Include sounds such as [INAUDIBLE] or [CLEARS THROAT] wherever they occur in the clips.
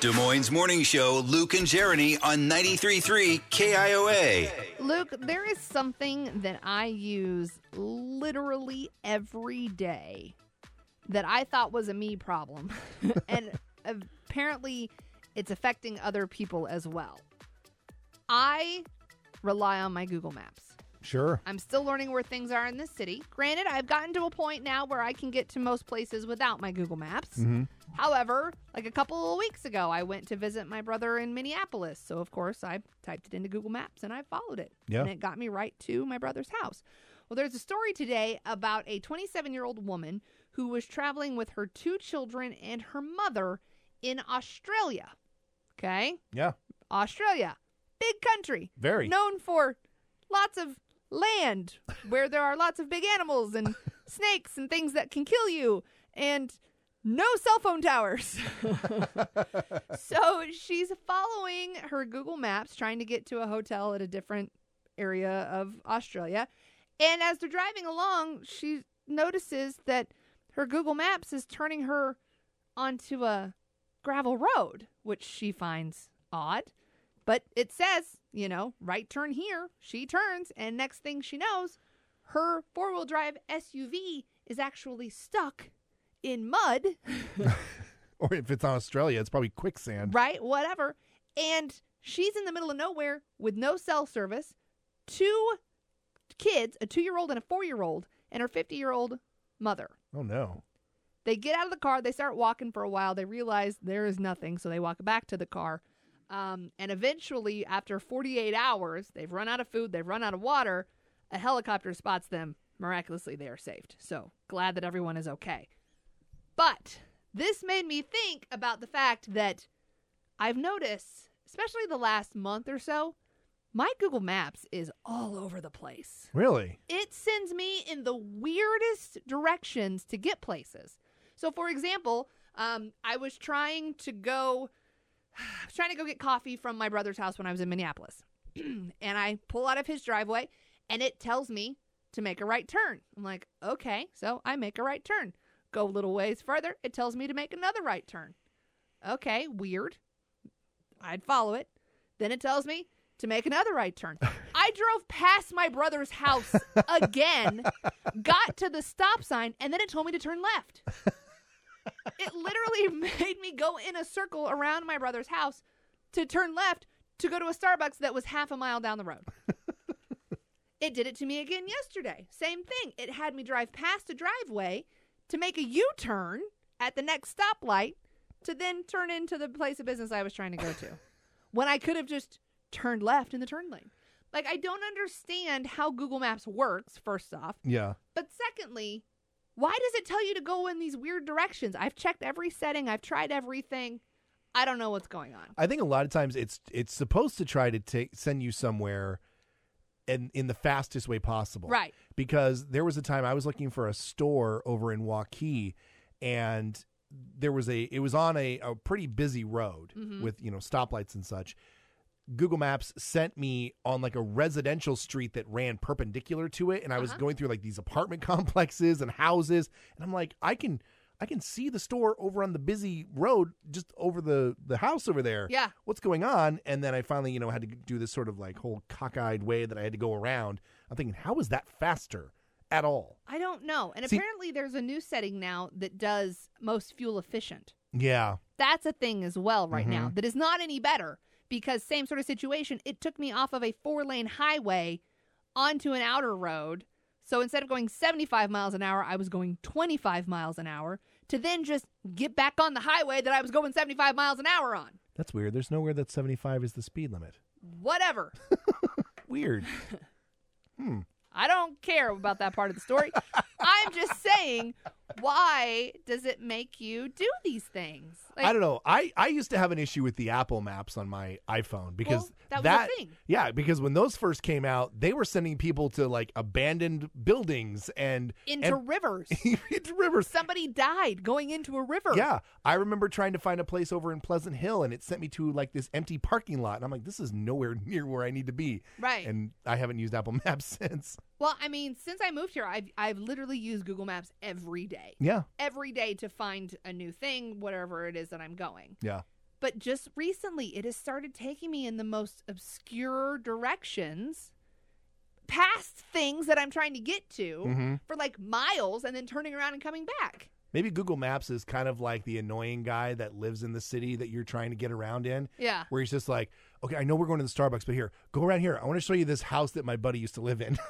Des Moines Morning Show, Luke and Jeremy on 93.3 KIOA. Luke, there is something that I use literally every day that I thought was a me problem. [LAUGHS] and apparently it's affecting other people as well. I rely on my Google Maps. Sure. I'm still learning where things are in this city. Granted, I've gotten to a point now where I can get to most places without my Google Maps. Mm-hmm. However, like a couple of weeks ago, I went to visit my brother in Minneapolis. So, of course, I typed it into Google Maps and I followed it. Yeah. And it got me right to my brother's house. Well, there's a story today about a 27 year old woman who was traveling with her two children and her mother in Australia. Okay? Yeah. Australia, big country. Very. Known for lots of land where there are lots of big animals and [LAUGHS] snakes and things that can kill you and no cell phone towers. [LAUGHS] so she's following her Google Maps trying to get to a hotel at a different area of Australia. And as they're driving along, she notices that her Google Maps is turning her onto a gravel road, which she finds odd. But it says, you know, right turn here. She turns, and next thing she knows, her four wheel drive SUV is actually stuck in mud, [LAUGHS] Or if it's on Australia, it's probably quicksand. right? Whatever. And she's in the middle of nowhere with no cell service, two kids, a two year old and a four year old, and her 50 year old mother. Oh no. They get out of the car, they start walking for a while, they realize there is nothing, so they walk back to the car. Um, and eventually, after 48 hours, they've run out of food, they've run out of water. A helicopter spots them. Miraculously, they are saved. So glad that everyone is okay. But this made me think about the fact that I've noticed, especially the last month or so, my Google Maps is all over the place Really? it sends me in the weirdest directions to get places. So, for example, um, I was trying to go, [SIGHS] I was trying to go get coffee from my brother's house when I was in Minneapolis, [CLEARS THROAT] and I pull out of his driveway, and it tells me to make a right turn. I'm like, okay, so I make a right turn. Go a little ways further, it tells me to make another right turn. Okay, weird. I'd follow it. Then it tells me to make another right turn. [LAUGHS] I drove past my brother's house [LAUGHS] again, got to the stop sign, and then it told me to turn left. It literally [LAUGHS] made me go in a circle around my brother's house to turn left to go to a Starbucks that was half a mile down the road. [LAUGHS] it did it to me again yesterday. Same thing. It had me drive past a driveway to make a U turn at the next stoplight to then turn into the place of business I was trying to go to [LAUGHS] when I could have just turned left in the turn lane. Like, I don't understand how Google Maps works, first off. Yeah. But secondly, why does it tell you to go in these weird directions? I've checked every setting, I've tried everything. I don't know what's going on. I think a lot of times it's it's supposed to try to take send you somewhere in in the fastest way possible. Right. Because there was a time I was looking for a store over in Waukee and there was a it was on a, a pretty busy road Mm-hmm. with, you know, stoplights and such. Google Maps sent me on like a residential street that ran perpendicular to it and I was Uh-huh. going through like these apartment [LAUGHS] complexes and houses and I'm like I can I can see the store over on the busy road just over the the house over there Yeah. what's going on? And then I finally, you know, had to do this sort of like whole cockeyed way that I had to go around. I'm thinking, how is that faster at all? I don't know. And See- apparently, there's a new setting now that does most fuel efficient. Yeah. That's a thing as well right now Mm-hmm. that is not any better because, same sort of situation, it took me off of a four lane highway onto an outer road. So instead of going 75 miles an hour, I was going 25 miles an hour to then just get back on the highway that I was going 75 miles an hour on. That's weird. There's nowhere that 75 is the speed limit. Whatever. [LAUGHS] Weird. [LAUGHS] Hmm. I don't care about that part of the story. [LAUGHS] I'm just saying, why does it make you do these things? Like, I don't know. I, I used to have an issue with the Apple Maps on my iPhone because Well, that was a thing. Yeah, because when those first came out, they were sending people to like abandoned buildings and into and, rivers. [LAUGHS] into rivers. Somebody died going into a river. Yeah, I remember trying to find a place over in Pleasant Hill, and it sent me to like this empty parking lot, and I'm like, this is nowhere [LAUGHS] near where I need to be. Right. And I haven't used Apple [LAUGHS] Maps since. Well, I mean, since I moved here, I've I've literally used Google Maps every day. Yeah, Every day to find a new thing, whatever it is that I'm going. yeah, But just recently, it has started taking me in the most obscure directions past things that I'm trying to get to Mhm. for like miles and then turning around and coming back. Maybe Google Maps is kind of like the annoying guy that lives in the city that you're trying to get around in. Yeah. Where he's just like, okay, I know we're going to the Starbucks, but here, go around here. I want to show you this house that my buddy used to live in. [LAUGHS]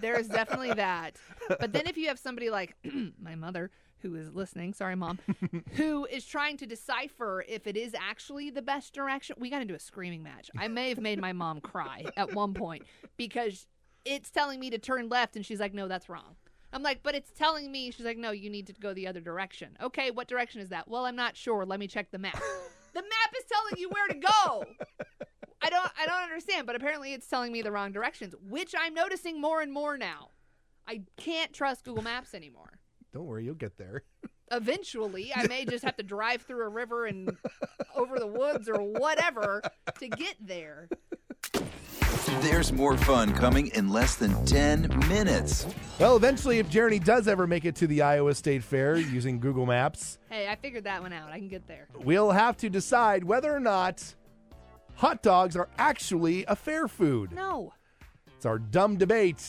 There is definitely that. But then if you have somebody like [CLEARS THROAT] my mother who is listening, sorry mom, [LAUGHS] who is trying to decipher if it is actually the best direction, we got into a screaming match. I may have made my mom cry at one point because it's telling me to turn left and she's like, "No, that's wrong." I'm like, "But it's telling me." She's like, "No, you need to go the other direction." Okay, what direction is that? Well, I'm not sure. Let me check the map. [LAUGHS] the map is telling you where to go. I don't I don't understand, but apparently it's telling me the wrong directions, which I'm noticing more and more now. I can't trust Google Maps anymore. Don't worry, you'll get there. Eventually, I may just have to drive through a river and over the woods or whatever to get there. There's more fun coming in less than 10 minutes. Well, eventually, if Jeremy does ever make it to the Iowa State Fair using Google Maps, Hey, I figured that one out. I can get there. we'll have to decide whether or not hot dogs are actually a fair food. No. It's our dumb debate